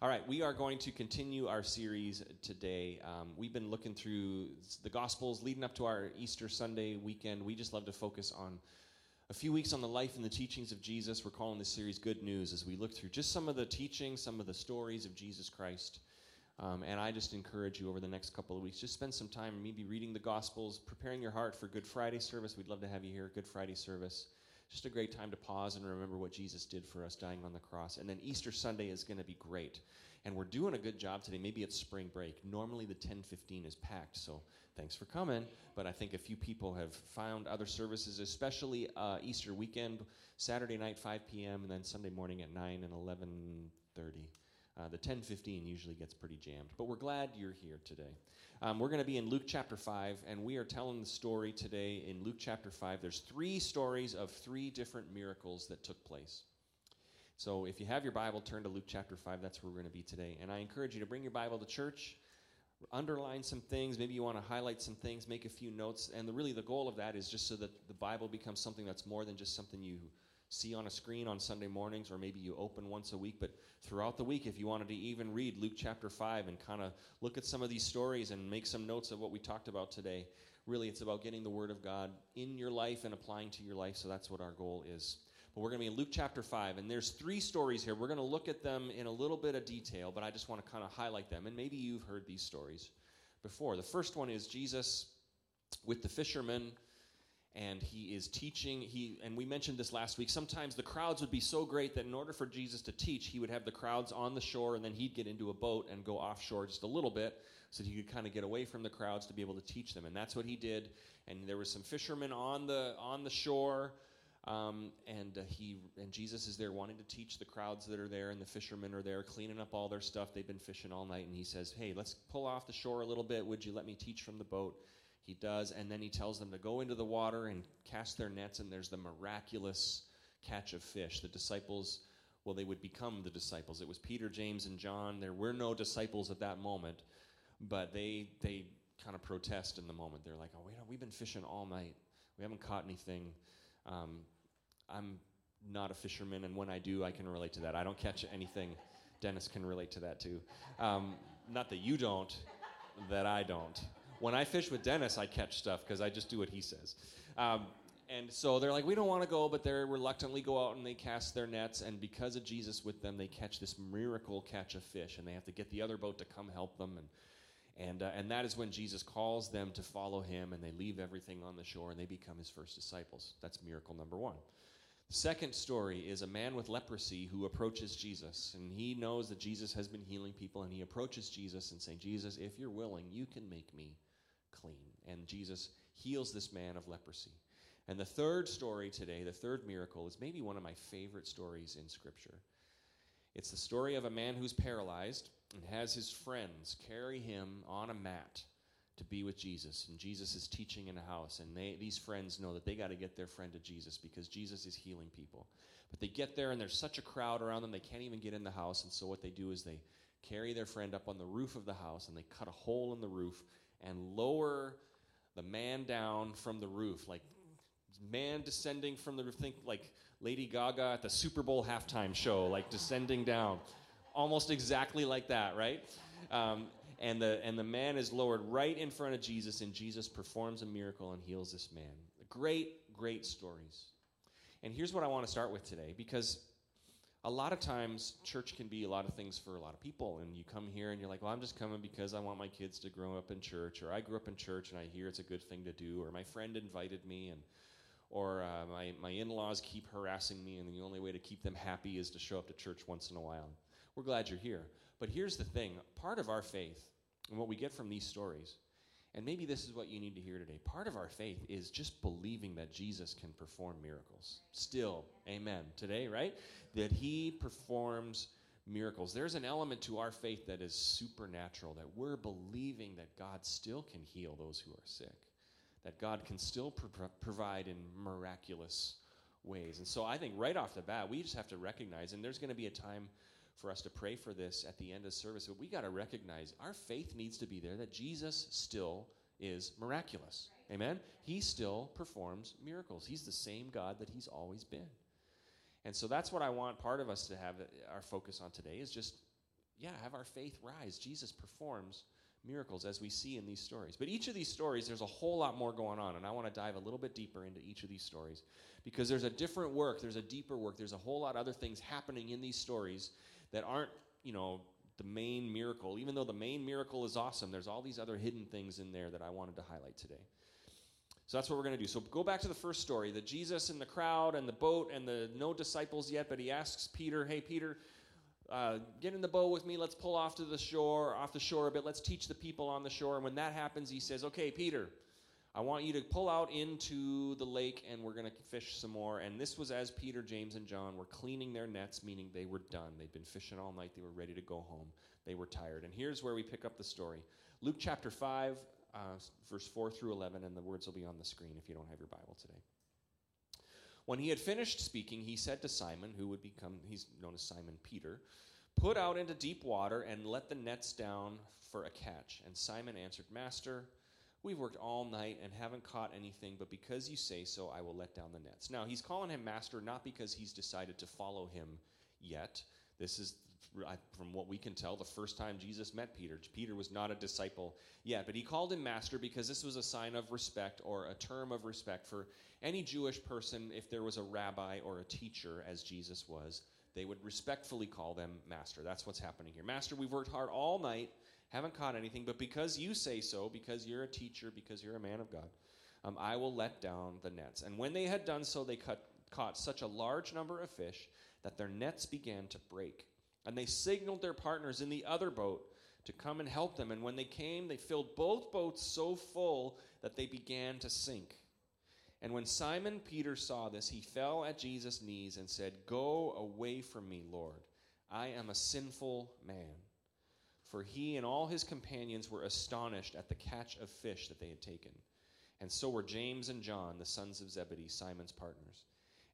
All right, we are going to continue our series today. Um, we've been looking through the Gospels leading up to our Easter Sunday weekend. We just love to focus on a few weeks on the life and the teachings of Jesus. We're calling this series Good News as we look through just some of the teachings, some of the stories of Jesus Christ. Um, and I just encourage you over the next couple of weeks, just spend some time maybe reading the Gospels, preparing your heart for Good Friday service. We'd love to have you here, Good Friday service just a great time to pause and remember what Jesus did for us dying on the cross. And then Easter Sunday is going to be great. And we're doing a good job today. Maybe it's spring break. Normally the 10:15 is packed, so thanks for coming. But I think a few people have found other services, especially uh, Easter weekend, Saturday night 5 p.m. and then Sunday morning at 9 and 11:30. Uh, the 10:15 usually gets pretty jammed, but we're glad you're here today. Um, we're going to be in Luke chapter 5, and we are telling the story today in Luke chapter 5. There's three stories of three different miracles that took place. So if you have your Bible, turn to Luke chapter 5. That's where we're going to be today. And I encourage you to bring your Bible to church, underline some things. Maybe you want to highlight some things, make a few notes. And the, really, the goal of that is just so that the Bible becomes something that's more than just something you see on a screen on Sunday mornings, or maybe you open once a week. But throughout the week, if you wanted to even read Luke chapter 5 and kind of look at some of these stories and make some notes of what we talked about today, really it's about getting the Word of God in your life and applying to your life. So that's what our goal is. But we're going to be in Luke chapter 5, and there's three stories here. We're going to look at them in a little bit of detail, but I just want to kind of highlight them. And maybe you've heard these stories before. The first one is Jesus with the fishermen and he is teaching he and we mentioned this last week sometimes the crowds would be so great that in order for jesus to teach he would have the crowds on the shore and then he'd get into a boat and go offshore just a little bit so that he could kind of get away from the crowds to be able to teach them. And that's what he did. And there was some fishermen on the on the shore um, and uh, he and jesus is there wanting to teach the crowds that are there and the fishermen are there cleaning up all their stuff. They've been fishing all night and he says hey let's pull off the shore a little bit. Would you let me teach from the boat he does, and then he tells them to go into the water and cast their nets, and there's the miraculous catch of fish. The disciples, well, they would become the disciples. It was Peter, James, and John. There were no disciples at that moment, but they they kind of protest in the moment. They're like, "Oh, wait, we've been fishing all night. We haven't caught anything." Um, I'm not a fisherman, and when I do, I can relate to that. I don't catch anything. Dennis can relate to that too. Um, not that you don't, that I don't when I fish with Dennis, I catch stuff because I just do what he says. Um, and so they're like, we don't want to go, but they reluctantly go out and they cast their nets. And because of Jesus with them, they catch this miracle catch of fish, and they have to get the other boat to come help them. And and uh, and that is when Jesus calls them to follow him, and they leave everything on the shore and they become his first disciples. That's miracle number one. Second story is a man with leprosy who approaches Jesus, and he knows that Jesus has been healing people, and he approaches Jesus and saying, Jesus, if you're willing, you can make me clean. And Jesus heals this man of leprosy. And the third story today, the third miracle, is maybe one of my favorite stories in Scripture. It's the story of a man who's paralyzed and has his friends carry him on a mat to be with Jesus. And Jesus is teaching in a house, and they, these friends know that they got to get their friend to Jesus because Jesus is healing people. But they get there, and there's such a crowd around them, they can't even get in the house. And so what they do is they carry their friend up on the roof of the house, and they cut a hole in the roof and lower the man down from the roof, like man descending from the roof. Think like Lady Gaga at the Super Bowl halftime show, like descending down, almost exactly like that, right? Um, and the and the man is lowered right in front of Jesus, and Jesus performs a miracle and heals this man. Great, great stories. And here's what I want to start with today, because a lot of times church can be a lot of things for a lot of people and you come here and you're like well i'm just coming because i want my kids to grow up in church or i grew up in church and i hear it's a good thing to do or my friend invited me and or uh, my, my in-laws keep harassing me and the only way to keep them happy is to show up to church once in a while. We're glad you're here. But here's the thing. Part of our faith and what we get from these stories and maybe this is what you need to hear today. Part of our faith is just believing that Jesus can perform miracles. Still, amen. Today, right? That he performs miracles. There's an element to our faith that is supernatural, that we're believing that God still can heal those who are sick, that God can still pro- provide in miraculous ways. And so I think right off the bat, we just have to recognize, and there's going to be a time for us to pray for this at the end of service. But we got to recognize our faith needs to be there that Jesus still is miraculous. Amen? He still performs miracles. He's the same God that he's always been. And so that's what I want part of us to have uh, our focus on today is just yeah, have our faith rise. Jesus performs miracles as we see in these stories. But each of these stories, there's a whole lot more going on, and I want to dive a little bit deeper into each of these stories because there's a different work, there's a deeper work, there's a whole lot of other things happening in these stories that aren't, you know, the main miracle. Even though the main miracle is awesome, there's all these other hidden things in there that I wanted to highlight today. So that's what we're going to do. So go back to the first story the Jesus and the crowd and the boat and the no disciples yet, but he asks Peter, Hey, Peter, uh, get in the boat with me. Let's pull off to the shore, off the shore a bit. Let's teach the people on the shore. And when that happens, he says, Okay, Peter, I want you to pull out into the lake and we're going to fish some more. And this was as Peter, James, and John were cleaning their nets, meaning they were done. They'd been fishing all night. They were ready to go home. They were tired. And here's where we pick up the story Luke chapter 5, uh, verse 4 through 11, and the words will be on the screen if you don't have your Bible today. When he had finished speaking, he said to Simon, who would become, he's known as Simon Peter, Put out into deep water and let the nets down for a catch. And Simon answered, Master, we've worked all night and haven't caught anything, but because you say so, I will let down the nets. Now, he's calling him Master not because he's decided to follow him yet. This is from what we can tell, the first time Jesus met Peter. Peter was not a disciple yet, but he called him master because this was a sign of respect or a term of respect for any Jewish person. If there was a rabbi or a teacher, as Jesus was, they would respectfully call them master. That's what's happening here. Master, we've worked hard all night, haven't caught anything, but because you say so, because you're a teacher, because you're a man of God, um, I will let down the nets. And when they had done so, they cut, caught such a large number of fish that their nets began to break. And they signaled their partners in the other boat to come and help them. And when they came, they filled both boats so full that they began to sink. And when Simon Peter saw this, he fell at Jesus' knees and said, Go away from me, Lord. I am a sinful man. For he and all his companions were astonished at the catch of fish that they had taken. And so were James and John, the sons of Zebedee, Simon's partners.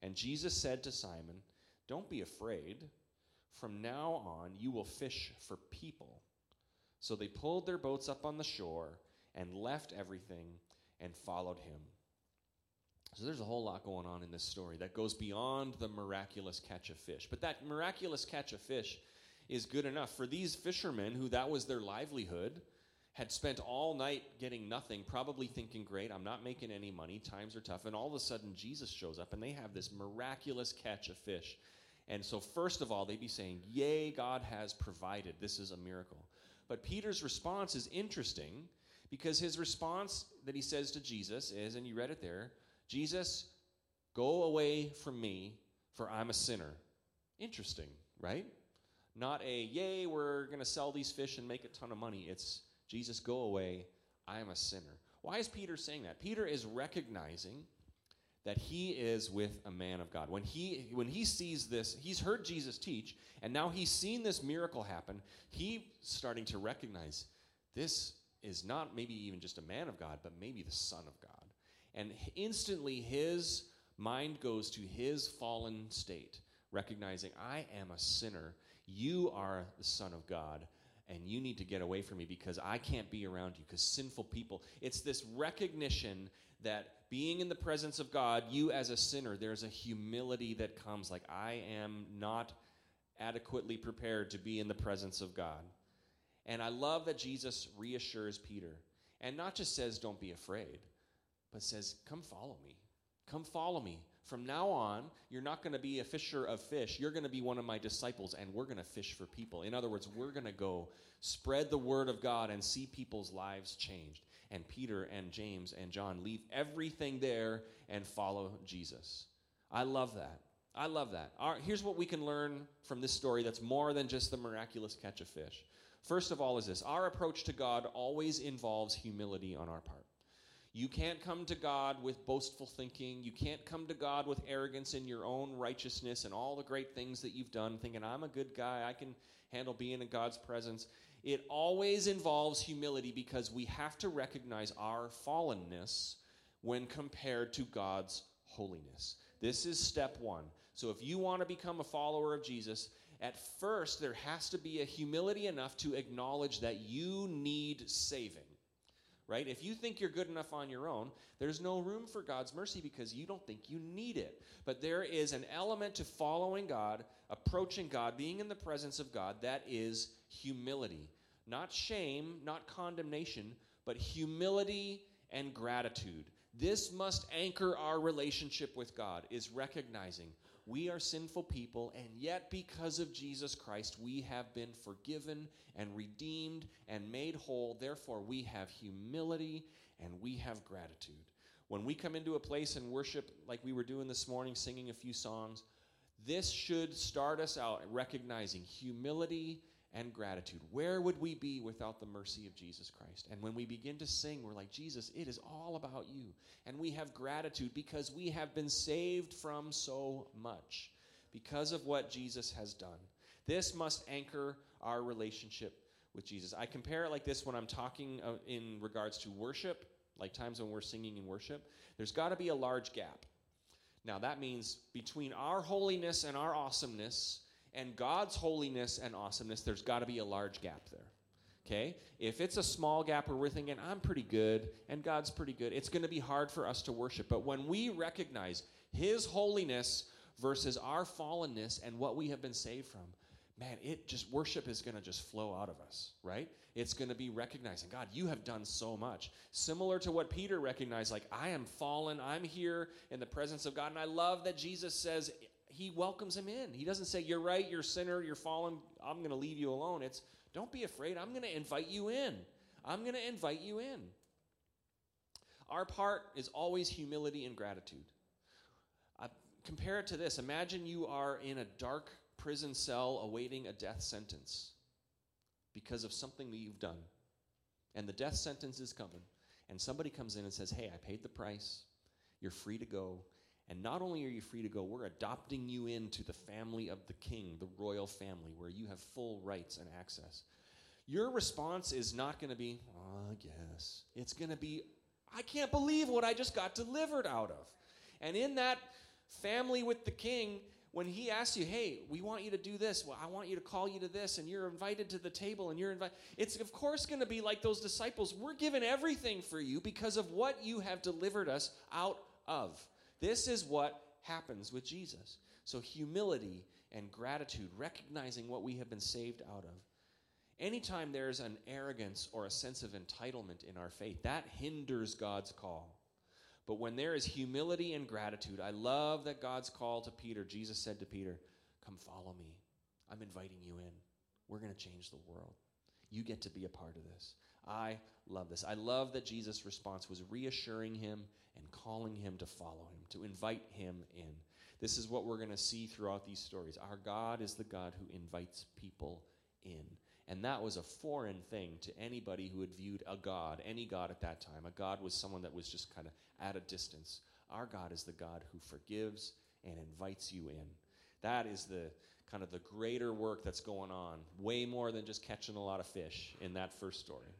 And Jesus said to Simon, Don't be afraid. From now on, you will fish for people. So they pulled their boats up on the shore and left everything and followed him. So there's a whole lot going on in this story that goes beyond the miraculous catch of fish. But that miraculous catch of fish is good enough for these fishermen who that was their livelihood had spent all night getting nothing probably thinking great i'm not making any money times are tough and all of a sudden jesus shows up and they have this miraculous catch of fish and so, first of all, they'd be saying, Yay, God has provided. This is a miracle. But Peter's response is interesting because his response that he says to Jesus is, and you read it there Jesus, go away from me, for I'm a sinner. Interesting, right? Not a, yay, we're going to sell these fish and make a ton of money. It's, Jesus, go away, I am a sinner. Why is Peter saying that? Peter is recognizing that he is with a man of God. When he when he sees this, he's heard Jesus teach, and now he's seen this miracle happen. He starting to recognize this is not maybe even just a man of God, but maybe the Son of God. And instantly his mind goes to his fallen state, recognizing, I am a sinner. You are the Son of God and you need to get away from me because I can't be around you because sinful people. It's this recognition that being in the presence of God, you as a sinner, there's a humility that comes like, I am not adequately prepared to be in the presence of God. And I love that Jesus reassures Peter and not just says, Don't be afraid, but says, Come follow me. Come follow me. From now on, you're not going to be a fisher of fish. You're going to be one of my disciples, and we're going to fish for people. In other words, we're going to go spread the word of God and see people's lives changed and Peter and James and John leave everything there and follow Jesus. I love that. I love that. Here's what we can learn from this story that's more than just the miraculous catch of fish. First of all, is this our approach to God always involves humility on our part. You can't come to God with boastful thinking. You can't come to God with arrogance in your own righteousness and all the great things that you've done, thinking, I'm a good guy. I can handle being in God's presence. It always involves humility because we have to recognize our fallenness when compared to God's holiness. This is step one. So if you want to become a follower of Jesus, at first there has to be a humility enough to acknowledge that you need saving. Right? If you think you're good enough on your own, there's no room for God's mercy because you don't think you need it. But there is an element to following God, approaching God, being in the presence of God that is humility. Not shame, not condemnation, but humility and gratitude. This must anchor our relationship with God, is recognizing we are sinful people, and yet because of Jesus Christ, we have been forgiven and redeemed and made whole. Therefore, we have humility and we have gratitude. When we come into a place and worship, like we were doing this morning, singing a few songs, this should start us out recognizing humility and gratitude. Where would we be without the mercy of Jesus Christ? And when we begin to sing, we're like, Jesus, it is all about you. And we have gratitude because we have been saved from so much because of what Jesus has done. This must anchor our relationship with Jesus. I compare it like this when I'm talking uh, in regards to worship, like times when we're singing in worship. There's got to be a large gap. Now, that means between our holiness and our awesomeness and God's holiness and awesomeness, there's got to be a large gap there. Okay? If it's a small gap where we're thinking, I'm pretty good and God's pretty good, it's going to be hard for us to worship. But when we recognize His holiness versus our fallenness and what we have been saved from, man, it just worship is going to just flow out of us, right? It's going to be recognizing, God, you have done so much. Similar to what Peter recognized, like, I am fallen, I'm here in the presence of God. And I love that Jesus says, he welcomes him in. He doesn't say, You're right, you're a sinner, you're fallen, I'm going to leave you alone. It's, Don't be afraid, I'm going to invite you in. I'm going to invite you in. Our part is always humility and gratitude. Compare it to this Imagine you are in a dark prison cell awaiting a death sentence because of something that you've done. And the death sentence is coming. And somebody comes in and says, Hey, I paid the price. You're free to go. And not only are you free to go, we're adopting you into the family of the king, the royal family, where you have full rights and access. Your response is not going to be, ah, oh, I guess. It's going to be, I can't believe what I just got delivered out of. And in that family with the king, when he asks you, hey, we want you to do this, well, I want you to call you to this, and you're invited to the table, and you're invited, it's of course going to be like those disciples. We're given everything for you because of what you have delivered us out of. This is what happens with Jesus. So, humility and gratitude, recognizing what we have been saved out of. Anytime there's an arrogance or a sense of entitlement in our faith, that hinders God's call. But when there is humility and gratitude, I love that God's call to Peter, Jesus said to Peter, Come follow me. I'm inviting you in. We're going to change the world. You get to be a part of this. I love this. I love that Jesus' response was reassuring him and calling him to follow him, to invite him in. This is what we're going to see throughout these stories. Our God is the God who invites people in. And that was a foreign thing to anybody who had viewed a God, any God at that time. A God was someone that was just kind of at a distance. Our God is the God who forgives and invites you in. That is the kind of the greater work that's going on, way more than just catching a lot of fish in that first story.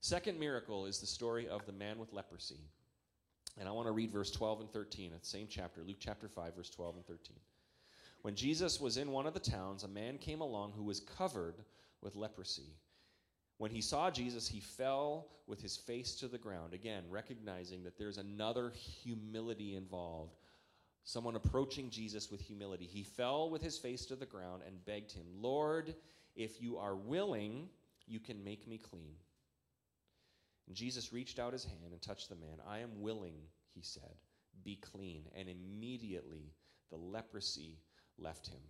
Second miracle is the story of the man with leprosy. And I want to read verse 12 and 13 at the same chapter, Luke chapter 5, verse 12 and 13. When Jesus was in one of the towns, a man came along who was covered with leprosy. When he saw Jesus, he fell with his face to the ground, again, recognizing that there's another humility involved. Someone approaching Jesus with humility. He fell with his face to the ground and begged him, Lord, if you are willing, you can make me clean. And Jesus reached out his hand and touched the man. I am willing, he said, be clean. And immediately the leprosy left him.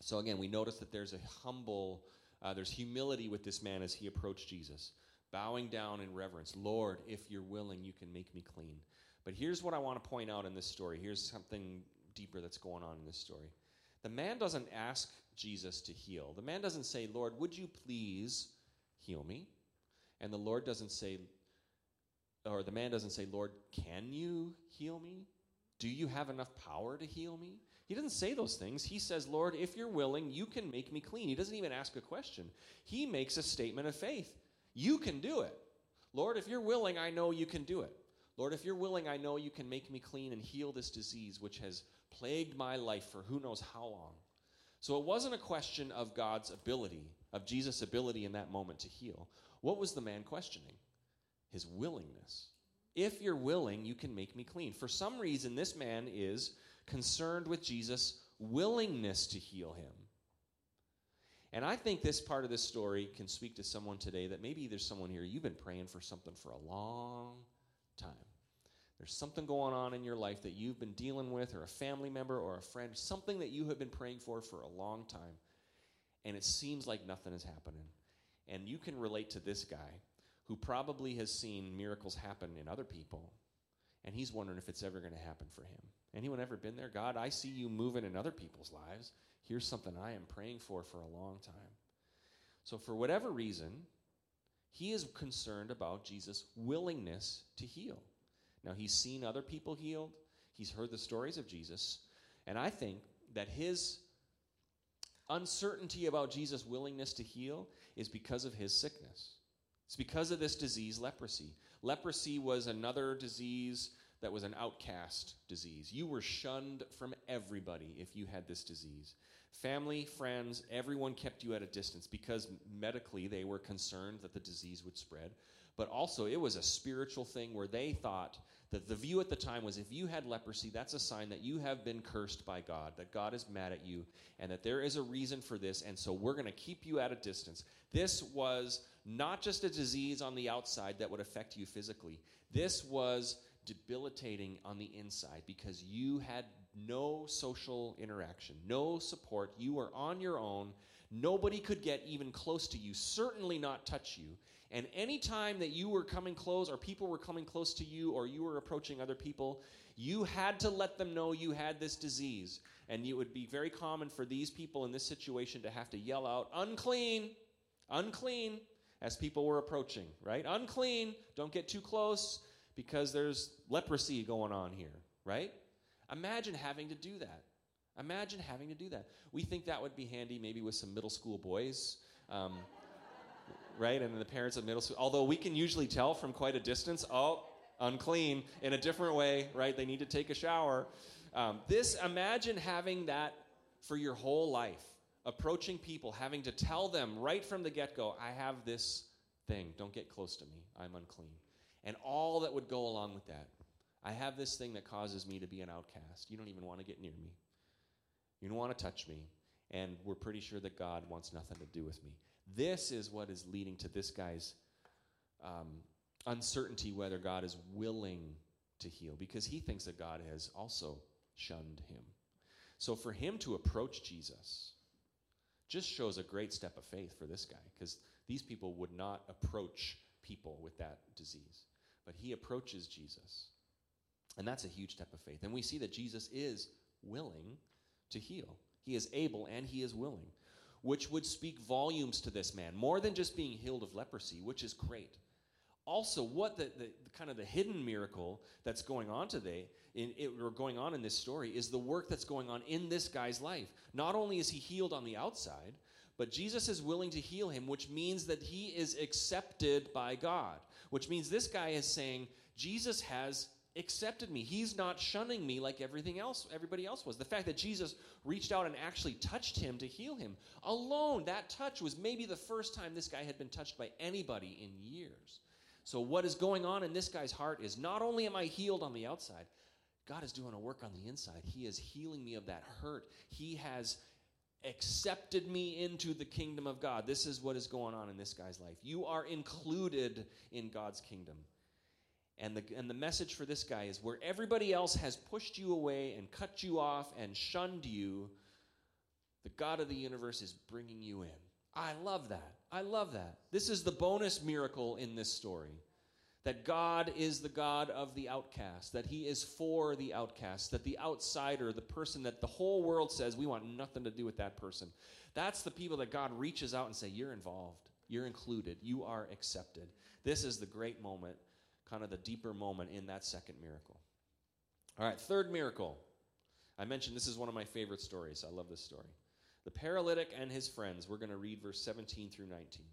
So again, we notice that there's a humble, uh, there's humility with this man as he approached Jesus, bowing down in reverence. Lord, if you're willing, you can make me clean. But here's what I want to point out in this story. Here's something deeper that's going on in this story. The man doesn't ask Jesus to heal. The man doesn't say, Lord, would you please heal me? And the Lord doesn't say, or the man doesn't say, Lord, can you heal me? Do you have enough power to heal me? He doesn't say those things. He says, Lord, if you're willing, you can make me clean. He doesn't even ask a question. He makes a statement of faith. You can do it. Lord, if you're willing, I know you can do it. Lord, if you're willing, I know you can make me clean and heal this disease which has plagued my life for who knows how long. So it wasn't a question of God's ability, of Jesus' ability in that moment to heal. What was the man questioning? his willingness. If you're willing, you can make me clean. For some reason, this man is concerned with Jesus' willingness to heal him. And I think this part of this story can speak to someone today that maybe there's someone here, you've been praying for something for a long time. There's something going on in your life that you've been dealing with, or a family member or a friend, something that you have been praying for for a long time, and it seems like nothing is happening. And you can relate to this guy who probably has seen miracles happen in other people, and he's wondering if it's ever going to happen for him. Anyone ever been there? God, I see you moving in other people's lives. Here's something I am praying for for a long time. So, for whatever reason, he is concerned about Jesus' willingness to heal. Now, he's seen other people healed, he's heard the stories of Jesus, and I think that his uncertainty about Jesus' willingness to heal is because of his sickness. It's because of this disease, leprosy. Leprosy was another disease that was an outcast disease. You were shunned from everybody if you had this disease. Family, friends, everyone kept you at a distance because medically they were concerned that the disease would spread. But also, it was a spiritual thing where they thought that the view at the time was if you had leprosy, that's a sign that you have been cursed by God, that God is mad at you, and that there is a reason for this, and so we're going to keep you at a distance. This was not just a disease on the outside that would affect you physically, this was debilitating on the inside because you had no social interaction, no support. You were on your own. Nobody could get even close to you, certainly not touch you. And anytime that you were coming close, or people were coming close to you, or you were approaching other people, you had to let them know you had this disease. And it would be very common for these people in this situation to have to yell out, unclean, unclean, as people were approaching, right? Unclean, don't get too close because there's leprosy going on here, right? Imagine having to do that. Imagine having to do that. We think that would be handy maybe with some middle school boys. Um, right? And the parents of middle school, although we can usually tell from quite a distance, oh, unclean in a different way, right? They need to take a shower. Um, this, imagine having that for your whole life, approaching people, having to tell them right from the get go, I have this thing, don't get close to me, I'm unclean. And all that would go along with that. I have this thing that causes me to be an outcast. You don't even want to get near me. You don't want to touch me. And we're pretty sure that God wants nothing to do with me. This is what is leading to this guy's um, uncertainty whether God is willing to heal because he thinks that God has also shunned him. So for him to approach Jesus just shows a great step of faith for this guy because these people would not approach people with that disease. But he approaches Jesus. And that's a huge step of faith. And we see that Jesus is willing to heal. He is able and he is willing which would speak volumes to this man, more than just being healed of leprosy, which is great. Also, what the, the, the kind of the hidden miracle that's going on today, in, it, or going on in this story, is the work that's going on in this guy's life. Not only is he healed on the outside, but Jesus is willing to heal him, which means that he is accepted by God, which means this guy is saying, Jesus has accepted me. He's not shunning me like everything else, everybody else was. The fact that Jesus reached out and actually touched him to heal him alone, that touch was maybe the first time this guy had been touched by anybody in years. So, what is going on in this guy's heart is not only am I healed on the outside, God is doing a work on the inside. He is healing me of that hurt. He has accepted me into the kingdom of God. This is what is going on in this guy's life. You are included in God's kingdom. And the, and the message for this guy is where everybody else has pushed you away and cut you off and shunned you, the God of the universe is bringing you in. I love that. I love that. This is the bonus miracle in this story that God is the God of the outcast, that He is for the outcast, that the outsider, the person that the whole world says, we want nothing to do with that person. That's the people that God reaches out and say, You're involved, you're included, you are accepted. This is the great moment kind of the deeper moment in that second miracle. All right, third miracle. I mentioned this is one of my favorite stories. I love this story. The paralytic and his friends. We're going to read verse 17 through 19.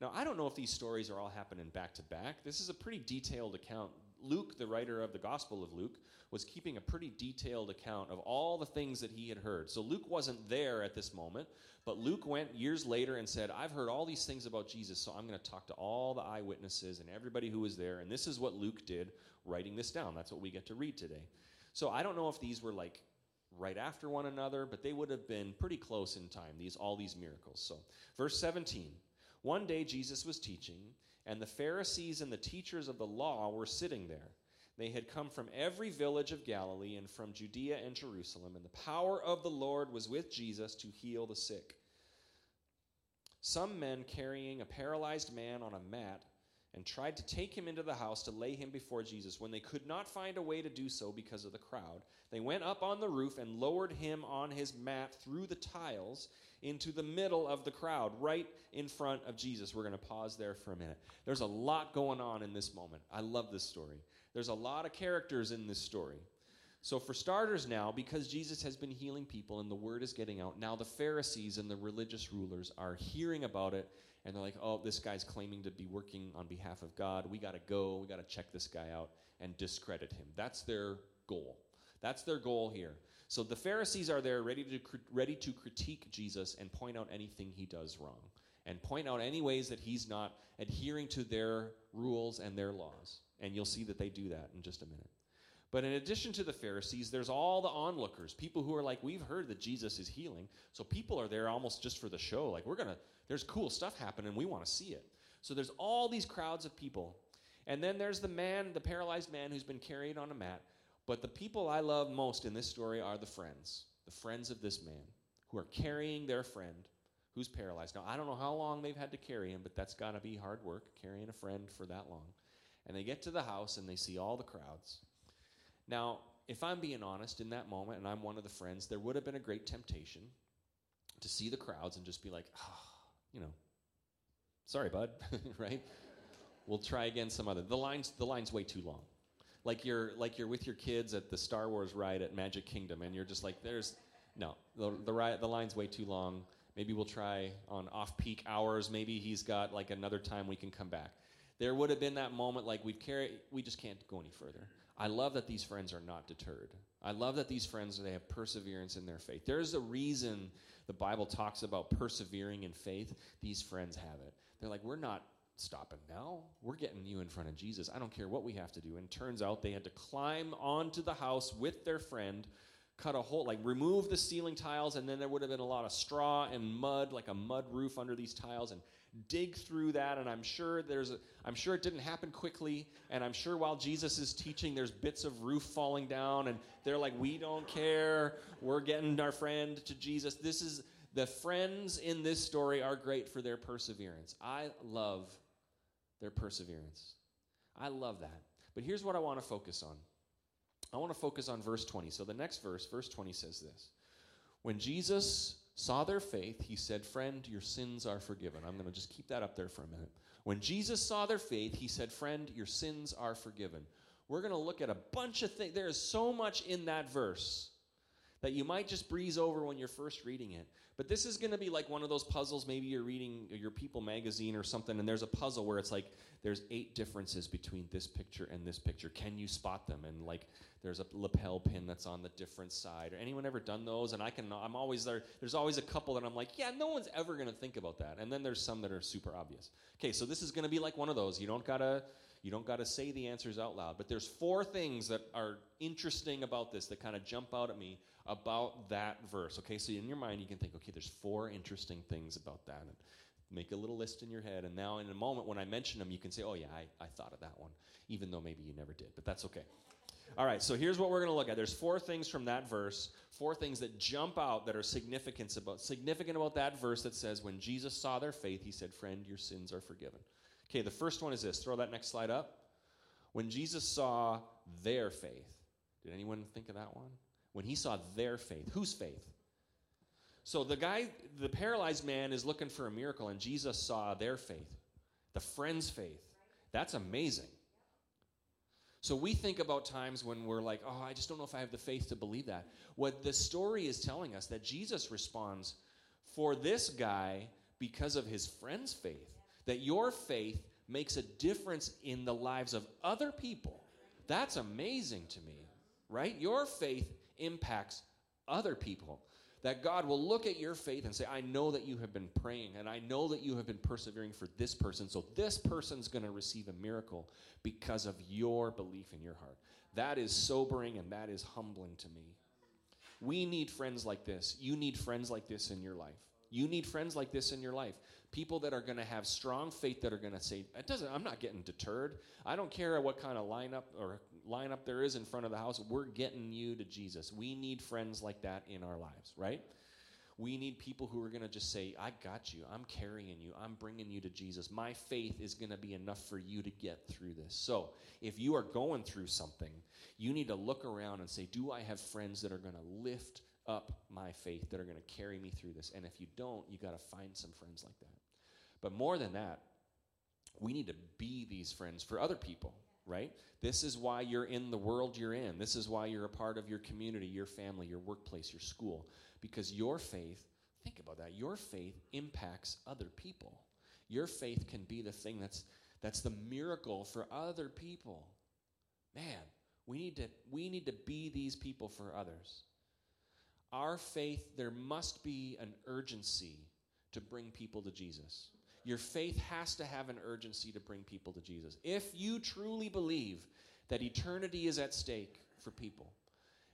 Now, I don't know if these stories are all happening back to back. This is a pretty detailed account Luke, the writer of the Gospel of Luke, was keeping a pretty detailed account of all the things that he had heard. So Luke wasn't there at this moment, but Luke went years later and said, I've heard all these things about Jesus, so I'm going to talk to all the eyewitnesses and everybody who was there. And this is what Luke did, writing this down. That's what we get to read today. So I don't know if these were like right after one another, but they would have been pretty close in time, these all these miracles. So, verse 17. One day Jesus was teaching, and the Pharisees and the teachers of the law were sitting there. They had come from every village of Galilee and from Judea and Jerusalem, and the power of the Lord was with Jesus to heal the sick. Some men carrying a paralyzed man on a mat and tried to take him into the house to lay him before Jesus. When they could not find a way to do so because of the crowd, they went up on the roof and lowered him on his mat through the tiles into the middle of the crowd, right in front of Jesus. We're going to pause there for a minute. There's a lot going on in this moment. I love this story. There's a lot of characters in this story. So, for starters, now, because Jesus has been healing people and the word is getting out, now the Pharisees and the religious rulers are hearing about it and they're like, oh, this guy's claiming to be working on behalf of God. We got to go. We got to check this guy out and discredit him. That's their goal. That's their goal here. So the Pharisees are there ready to, ready to critique Jesus and point out anything he does wrong and point out any ways that he's not adhering to their rules and their laws. And you'll see that they do that in just a minute. But in addition to the Pharisees, there's all the onlookers, people who are like, we've heard that Jesus is healing. So people are there almost just for the show. Like, we're going to, there's cool stuff happening. We want to see it. So there's all these crowds of people. And then there's the man, the paralyzed man who's been carried on a mat. But the people I love most in this story are the friends, the friends of this man who are carrying their friend who's paralyzed. Now, I don't know how long they've had to carry him, but that's got to be hard work, carrying a friend for that long. And they get to the house and they see all the crowds. Now, if I'm being honest, in that moment, and I'm one of the friends, there would have been a great temptation to see the crowds and just be like, oh, you know, sorry, bud, right? We'll try again some other. The line's the line's way too long. Like you're like you're with your kids at the Star Wars ride at Magic Kingdom, and you're just like, there's no the the ride the line's way too long. Maybe we'll try on off peak hours. Maybe he's got like another time we can come back. There would have been that moment like we've carried. We just can't go any further. I love that these friends are not deterred. I love that these friends they have perseverance in their faith. There's a reason the Bible talks about persevering in faith. These friends have it. They're like, we're not stopping now. We're getting you in front of Jesus. I don't care what we have to do. And turns out they had to climb onto the house with their friend, cut a hole, like remove the ceiling tiles, and then there would have been a lot of straw and mud, like a mud roof under these tiles, and dig through that and i'm sure there's a, i'm sure it didn't happen quickly and i'm sure while jesus is teaching there's bits of roof falling down and they're like we don't care we're getting our friend to jesus this is the friends in this story are great for their perseverance i love their perseverance i love that but here's what i want to focus on i want to focus on verse 20 so the next verse verse 20 says this when jesus saw their faith, he said, Friend, your sins are forgiven. I'm going to just keep that up there for a minute. When Jesus saw their faith, he said, Friend, your sins are forgiven. We're going to look at a bunch of things. There is so much in that verse that you might just breeze over when you're first reading it. But this is going to be like one of those puzzles. Maybe you're reading your People magazine or something, and there's a puzzle where it's like there's eight differences between this picture and this picture. Can you spot them? And like there's a lapel pin that's on the different side. Or anyone ever done those? And I can. I'm always there. There's always a couple that I'm like, yeah, no one's ever going to think about that. And then there's some that are super obvious. Okay, so this is going to be like one of those. You don't gotta you don't got to say the answers out loud, but there's four things that are interesting about this that kind of jump out at me about that verse. Okay, so in your mind you can think, okay, there's four interesting things about that, and make a little list in your head. And now in a moment when I mention them, you can say, oh yeah, I, I thought of that one, even though maybe you never did, but that's okay. All right, so here's what we're going to look at. There's four things from that verse, four things that jump out that are significant about significant about that verse that says when Jesus saw their faith, he said, "Friend, your sins are forgiven." Okay, the first one is this. Throw that next slide up. When Jesus saw their faith, did anyone think of that one? When he saw their faith, whose faith? So the guy, the paralyzed man, is looking for a miracle, and Jesus saw their faith, the friend's faith. That's amazing. So we think about times when we're like, oh, I just don't know if I have the faith to believe that. What the story is telling us that Jesus responds for this guy because of his friend's faith that your faith makes a difference in the lives of other people That's amazing to me, right? Your faith impacts other people. That God will look at your faith and say, I know that you have been praying and I know that you have been persevering for this person. So this person's going to receive a miracle because of your belief in your heart. That is sobering and that is humbling to me. We need friends like this. You need friends like this in your life. You need friends like this in your life. People that are going to have strong faith that are going to say, "It doesn't I'm not getting deterred. I don't care what kind of lineup or lineup there is in front of the house. We're getting you to Jesus." We need friends like that in our lives, right? We need people who are going to just say, I got you. I'm carrying you. I'm bringing you to Jesus. My faith is going to be enough for you to get through this. So, if you are going through something, you need to look around and say, Do I have friends that are going to lift up my faith, that are going to carry me through this? And if you don't, you got to find some friends like that. But more than that, we need to be these friends for other people right? This is why you're in the world you're in. This is why you're a part of your community, your family, your workplace, your school. Because your faith, think about that, your faith impacts other people. Your faith can be the thing that's that's the miracle for other people. Man, we need to we need to be these people for others. Our faith, there must be an urgency to bring people to Jesus. Your faith has to have an urgency to bring people to Jesus. If you truly believe that eternity is at stake for people,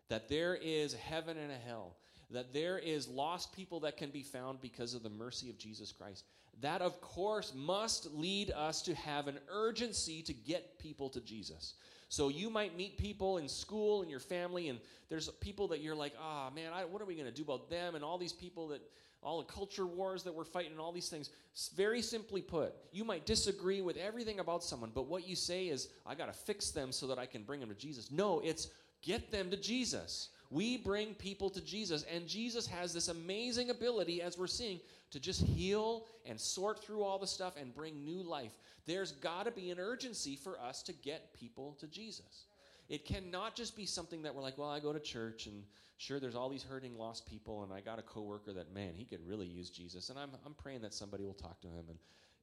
that there is heaven and a hell, that there is lost people that can be found because of the mercy of Jesus Christ, that of course must lead us to have an urgency to get people to Jesus. So you might meet people in school and your family, and there's people that you're like, ah, oh, man, I, what are we going to do about them? And all these people that all the culture wars that we're fighting and all these things. Very simply put, you might disagree with everything about someone, but what you say is, I got to fix them so that I can bring them to Jesus. No, it's get them to Jesus. We bring people to Jesus, and Jesus has this amazing ability, as we're seeing, to just heal and sort through all the stuff and bring new life. There's got to be an urgency for us to get people to Jesus. It cannot just be something that we're like, well, I go to church and sure there's all these hurting lost people and I got a coworker that man, he could really use Jesus and I'm I'm praying that somebody will talk to him and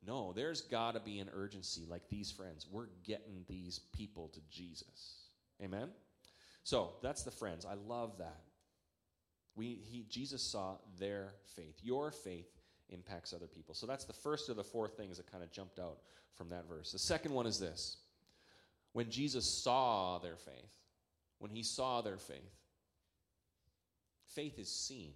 no, there's got to be an urgency like these friends. We're getting these people to Jesus. Amen. So, that's the friends. I love that. We he Jesus saw their faith. Your faith impacts other people. So that's the first of the four things that kind of jumped out from that verse. The second one is this when Jesus saw their faith, when he saw their faith, faith is seen.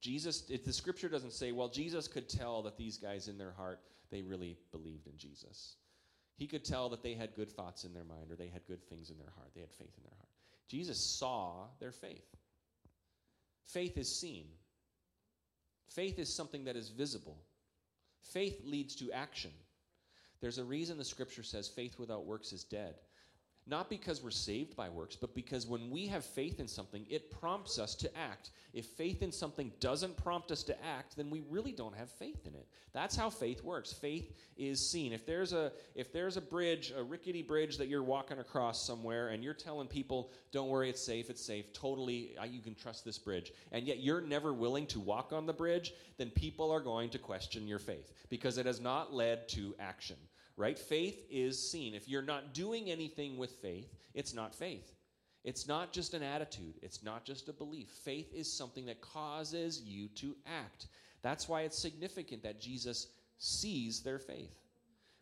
Jesus, if the scripture doesn't say, well, Jesus could tell that these guys in their heart, they really believed in Jesus. He could tell that they had good thoughts in their mind or they had good things in their heart. They had faith in their heart. Jesus saw their faith. Faith is seen. Faith is something that is visible. Faith leads to action. There's a reason the scripture says faith without works is dead. Not because we're saved by works, but because when we have faith in something, it prompts us to act. If faith in something doesn't prompt us to act, then we really don't have faith in it. That's how faith works. Faith is seen. If there's a if there's a bridge, a rickety bridge that you're walking across somewhere and you're telling people, "Don't worry, it's safe, it's safe. Totally, you can trust this bridge." And yet you're never willing to walk on the bridge, then people are going to question your faith because it has not led to action right? Faith is seen. If you're not doing anything with faith, it's not faith. It's not just an attitude, it's not just a belief. Faith is something that causes you to act. That's why it's significant that Jesus sees their faith.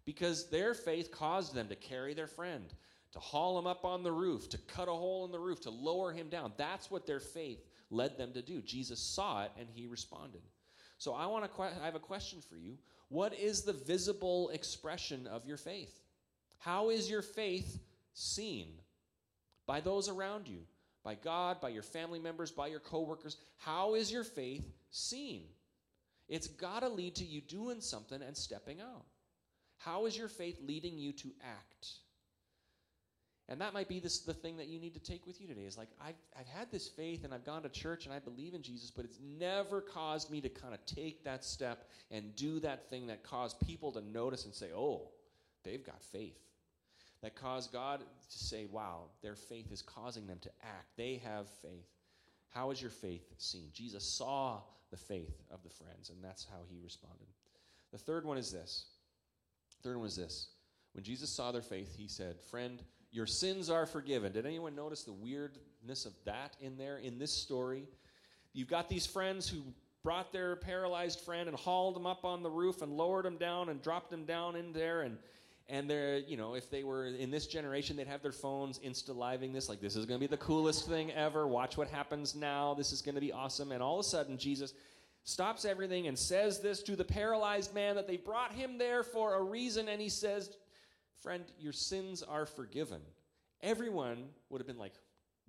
Because their faith caused them to carry their friend, to haul him up on the roof, to cut a hole in the roof, to lower him down. That's what their faith led them to do. Jesus saw it and he responded. So I want to I have a question for you. What is the visible expression of your faith? How is your faith seen by those around you? By God, by your family members, by your coworkers? How is your faith seen? It's got to lead to you doing something and stepping out. How is your faith leading you to act? And that might be this, the thing that you need to take with you today is like, I've, I've had this faith and I've gone to church and I believe in Jesus, but it's never caused me to kind of take that step and do that thing that caused people to notice and say, oh, they've got faith. That caused God to say, wow, their faith is causing them to act. They have faith. How is your faith seen? Jesus saw the faith of the friends, and that's how he responded. The third one is this. Third one is this. When Jesus saw their faith, he said, Friend, Your sins are forgiven. Did anyone notice the weirdness of that in there in this story? You've got these friends who brought their paralyzed friend and hauled him up on the roof and lowered him down and dropped him down in there. And and they're you know if they were in this generation they'd have their phones insta living this like this is going to be the coolest thing ever. Watch what happens now. This is going to be awesome. And all of a sudden jesus stops everything and says this to the paralyzed man that they brought him there for a reason. And he says friend your sins are forgiven everyone would have been like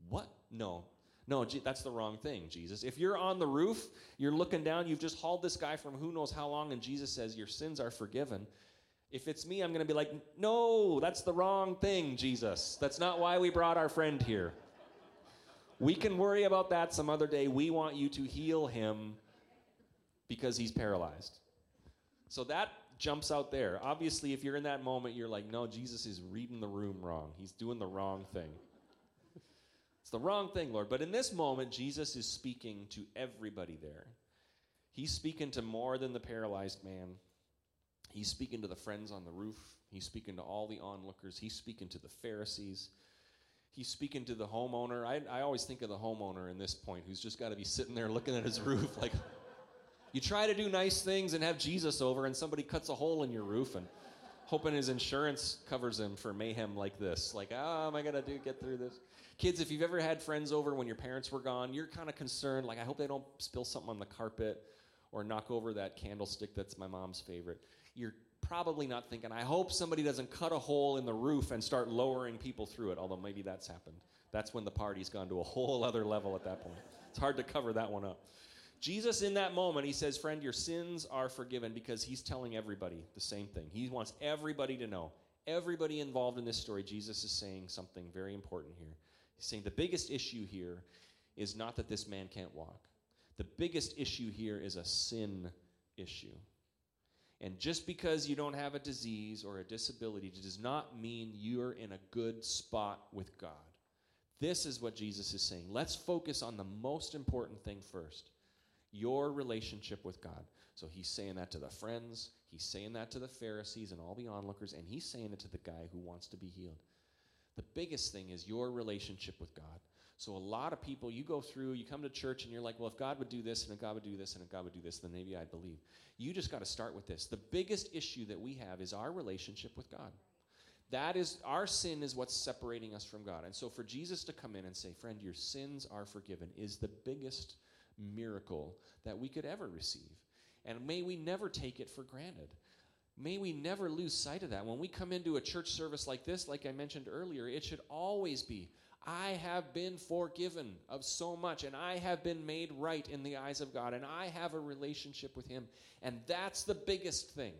what no no, that's the wrong thing, Jesus. If you're on the roof, you're looking down, you've just hauled this guy from who knows how long, and Jesus says, Your sins are forgiven. If it's me, I'm going to be like, No, that's the wrong thing, Jesus. That's not why we brought our friend here. We can worry about that some other day. We want you to heal him because he's paralyzed. So that jumps out there. Obviously, if you're in that moment, you're like, No, Jesus is reading the room wrong. He's doing the wrong thing it's the wrong thing, Lord. But in this moment, Jesus is speaking to everybody there. He's speaking to more than the paralyzed man. He's speaking to the friends on the roof. He's speaking to all the onlookers. He's speaking to the Pharisees. He's speaking to the homeowner. I, I always think of the homeowner in this point who's just got to be sitting there looking at his roof like, you try to do nice things and have Jesus over, and somebody cuts a hole in your roof and hoping his insurance covers him for mayhem like this. Like, oh, am I to do get through this? Kids, if you've ever had friends over when your parents were gone, you're kind of concerned, like, I hope they don't spill something on the carpet or knock over that candlestick that's my mom's favorite. You're probably not thinking, I hope somebody doesn't cut a hole in the roof and start lowering people through it, although maybe that's happened. That's when the party's gone to a whole other level at that point. It's hard to cover that one up. Jesus, in that moment, he says, Friend, your sins are forgiven because he's telling everybody the same thing. He wants everybody to know. Everybody involved in this story, Jesus is saying something very important here. He's saying the biggest issue here is not that this man can't walk. The biggest issue here is a sin issue. And just because you don't have a disease or a disability does not mean you're in a good spot with God. This is what Jesus is saying. Let's focus on the most important thing first your relationship with God. So he's saying that to the friends, he's saying that to the Pharisees and all the onlookers, and he's saying it to the guy who wants to be healed. The biggest thing is your relationship with God. So a lot of people, you go through, you come to church, and you're like, well, if God would do this, and if God would do this, and if God would do this, then maybe I'd believe. You just got to start with this. The biggest issue that we have is our relationship with God. That is, our sin is what's separating us from God. And so for Jesus to come in and say, friend, your sins are forgiven, is the biggest miracle that we could ever receive. And may we never take it for granted. May we never lose sight of that. When we come into a church service like this, like I mentioned earlier, it should always be I have been forgiven of so much, and I have been made right in the eyes of God, and I have a relationship with Him. And that's the biggest thing.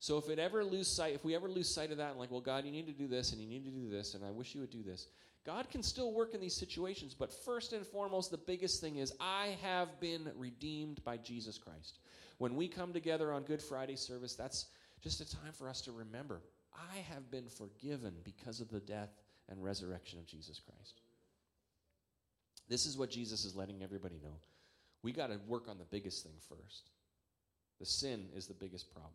So if it ever lose sight, if we ever lose sight of that, and like, well, God, you need to do this, and you need to do this, and I wish you would do this. God can still work in these situations, but first and foremost, the biggest thing is I have been redeemed by Jesus Christ. When we come together on Good Friday service, that's just a time for us to remember I have been forgiven because of the death and resurrection of Jesus Christ. This is what Jesus is letting everybody know. We got to work on the biggest thing first. The sin is the biggest problem.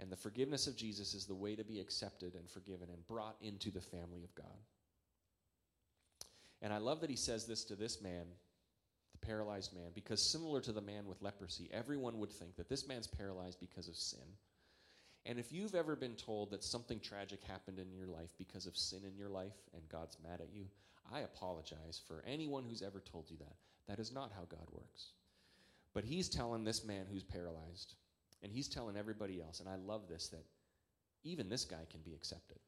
And the forgiveness of Jesus is the way to be accepted and forgiven and brought into the family of God. And I love that he says this to this man, the paralyzed man, because similar to the man with leprosy, everyone would think that this man's paralyzed because of sin. And if you've ever been told that something tragic happened in your life because of sin in your life and God's mad at you, I apologize for anyone who's ever told you that. That is not how God works. But he's telling this man who's paralyzed, and he's telling everybody else, and I love this, that even this guy can be accepted.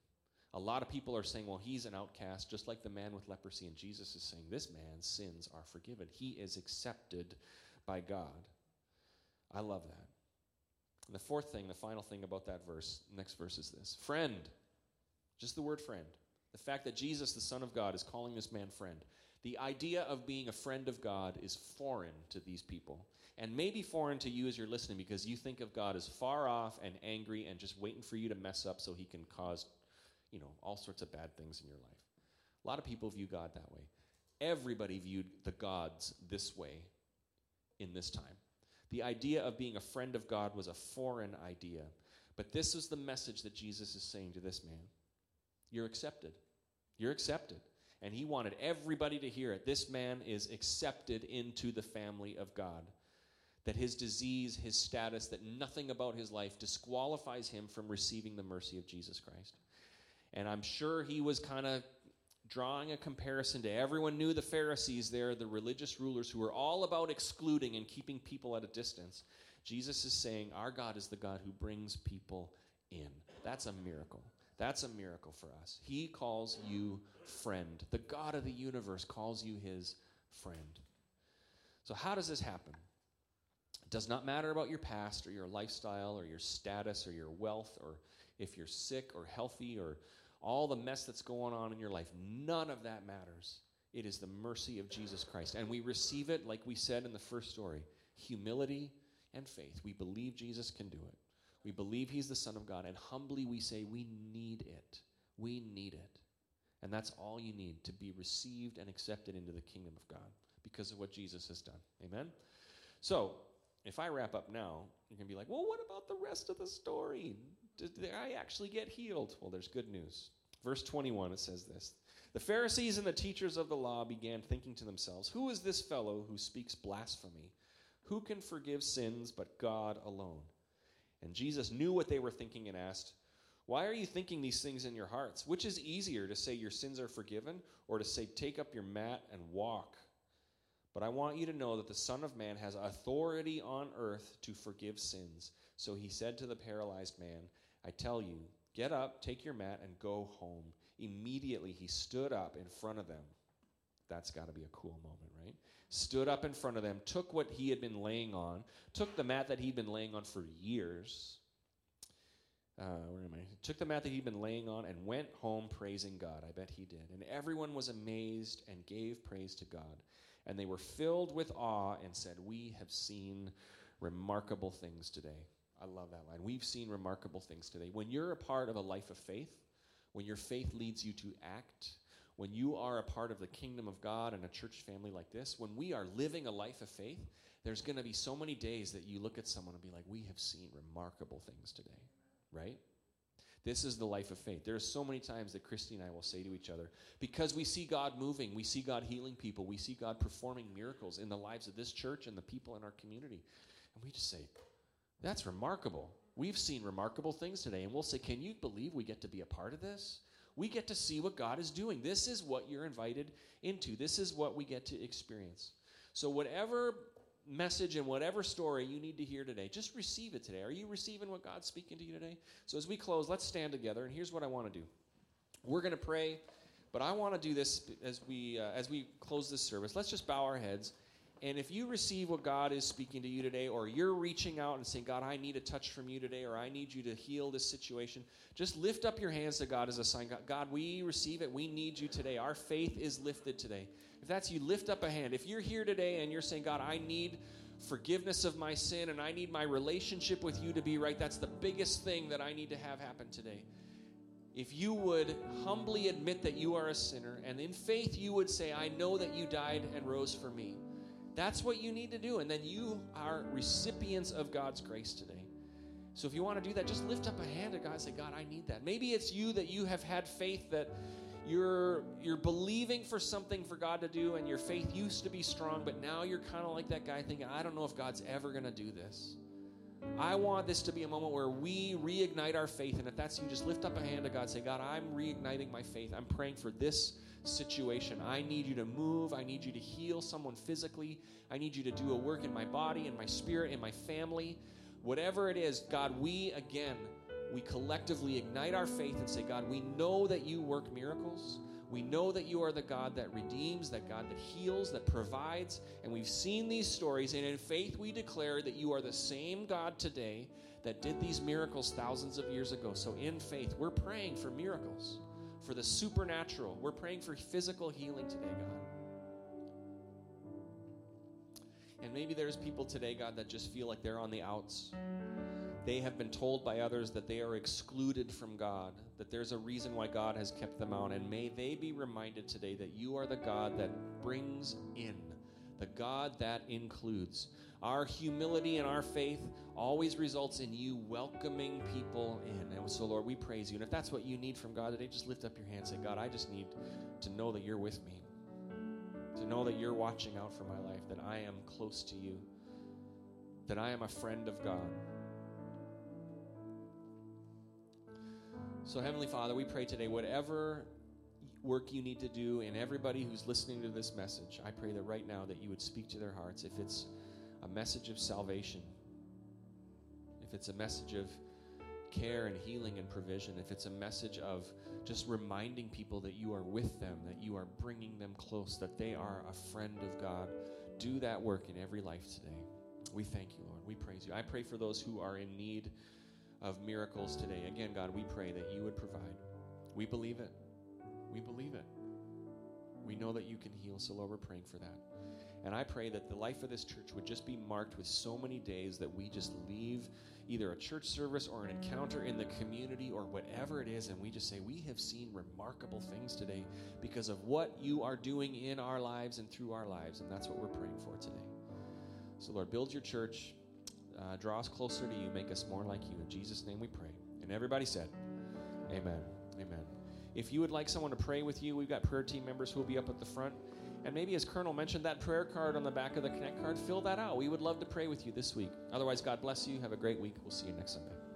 A lot of people are saying, well, he's an outcast, just like the man with leprosy. And Jesus is saying, this man's sins are forgiven. He is accepted by God. I love that. And the fourth thing, the final thing about that verse, next verse is this friend. Just the word friend. The fact that Jesus, the Son of God, is calling this man friend. The idea of being a friend of God is foreign to these people. And maybe foreign to you as you're listening because you think of God as far off and angry and just waiting for you to mess up so he can cause, you know, all sorts of bad things in your life. A lot of people view God that way. Everybody viewed the gods this way in this time. The idea of being a friend of God was a foreign idea. But this is the message that Jesus is saying to this man. You're accepted. You're accepted. And he wanted everybody to hear it. This man is accepted into the family of God. That his disease, his status, that nothing about his life disqualifies him from receiving the mercy of Jesus Christ. And I'm sure he was kind of drawing a comparison to everyone knew the Pharisees there, the religious rulers who were all about excluding and keeping people at a distance. Jesus is saying, Our God is the God who brings people in. That's a miracle. That's a miracle for us. He calls you friend. The God of the universe calls you his friend. So, how does this happen? It does not matter about your past or your lifestyle or your status or your wealth or if you're sick or healthy or all the mess that's going on in your life. None of that matters. It is the mercy of Jesus Christ. And we receive it, like we said in the first story humility and faith. We believe Jesus can do it. We believe he's the Son of God. And humbly we say, We need it. We need it. And that's all you need to be received and accepted into the kingdom of God because of what Jesus has done. Amen? So, if I wrap up now, you're going to be like, well, what about the rest of the story? Did I actually get healed? Well, there's good news. Verse 21, it says this The Pharisees and the teachers of the law began thinking to themselves, Who is this fellow who speaks blasphemy? Who can forgive sins but God alone? And Jesus knew what they were thinking and asked, Why are you thinking these things in your hearts? Which is easier, to say your sins are forgiven, or to say, Take up your mat and walk? But I want you to know that the Son of Man has authority on earth to forgive sins. So he said to the paralyzed man, I tell you, get up, take your mat, and go home. Immediately he stood up in front of them. That's got to be a cool moment, right? Stood up in front of them, took what he had been laying on, took the mat that he'd been laying on for years. Uh, where am I? Took the mat that he'd been laying on and went home praising God. I bet he did. And everyone was amazed and gave praise to God. And they were filled with awe and said, We have seen remarkable things today. I love that line. We've seen remarkable things today. When you're a part of a life of faith, when your faith leads you to act, when you are a part of the kingdom of God and a church family like this, when we are living a life of faith, there's going to be so many days that you look at someone and be like, we have seen remarkable things today, right? This is the life of faith. There are so many times that Christy and I will say to each other, because we see God moving, we see God healing people, we see God performing miracles in the lives of this church and the people in our community. And we just say, that's remarkable. We've seen remarkable things today, and we'll say, Can you believe we get to be a part of this? We get to see what God is doing. This is what you're invited into, this is what we get to experience. So, whatever message and whatever story you need to hear today, just receive it today. Are you receiving what God's speaking to you today? So, as we close, let's stand together, and here's what I want to do. We're going to pray, but I want to do this as we uh, as we close this service. Let's just bow our heads. And if you receive what God is speaking to you today, or you're reaching out and saying, God, I need a touch from you today, or I need you to heal this situation, just lift up your hands to God as a sign. God, we receive it. We need you today. Our faith is lifted today. If that's you, lift up a hand. If you're here today and you're saying, God, I need forgiveness of my sin and I need my relationship with you to be right, that's the biggest thing that I need to have happen today. If you would humbly admit that you are a sinner, and in faith you would say, I know that you died and rose for me. That's what you need to do. And then you are recipients of God's grace today. So if you want to do that, just lift up a hand to God and say, God, I need that. Maybe it's you that you have had faith that you're you're believing for something for God to do and your faith used to be strong, but now you're kind of like that guy thinking, I don't know if God's ever to do this. I want this to be a moment where we reignite our faith. And if that's you, just lift up a hand to God. Say, God, I'm reigniting my faith. I'm praying for this situation. I need you to move. I need you to heal someone physically. I need you to do a work in my body, in my spirit, in my family. Whatever it is, God, we again, we collectively ignite our faith and say, God, we know that you work miracles. We know that you are the God that redeems, that God that heals, that provides. And we've seen these stories. And in faith, we declare that you are the same God today that did these miracles thousands of years ago. So in faith, we're praying for miracles for the supernatural. We're praying for physical healing today, God. And maybe there's people today, God, that just feel like they're on the outs. They have been told by others that they are excluded from God, that there's a reason why God has kept them out. And may they be reminded today that you are the God that brings in, the God that includes. Our humility and our faith always results in you welcoming people in. And so, Lord, we praise you. And if that's what you need from God today, just lift up your hand and say, God, I just need to know that you're with me, to know that you're watching out for my life, that I am close to you, that I am a friend of God. So, Heavenly Father, we pray today, whatever work you need to do in everybody who's listening to this message, I pray that right now that you would speak to their hearts. If it's a message of salvation, if it's a message of care and healing and provision, if it's a message of just reminding people that you are with them, that you are bringing them close, that they are a friend of God, do that work in every life today. We thank you, Lord. We praise you. I pray for those who are in need of miracles today. Again, God, we pray that you would provide. We believe it. We believe it. We know that you can heal, so Lord, we're praying for that. And I pray that the life of this church would just be marked with so many days that we just leave either a church service or an encounter in the community or whatever it is, and we just say, We have seen remarkable things today because of what you are doing in our lives and through our lives. And that's what we're praying for today. So, Lord, build your church, uh, draw us closer to you, make us more like you. In Jesus' name we pray. And everybody said, Amen. Amen. If you would like someone to pray with you, we've got prayer team members who will be up at the front. And maybe, as Colonel mentioned, that prayer card on the back of the Connect card, fill that out. We would love to pray with you this week. Otherwise, God bless you. Have a great week. We'll see you next Sunday.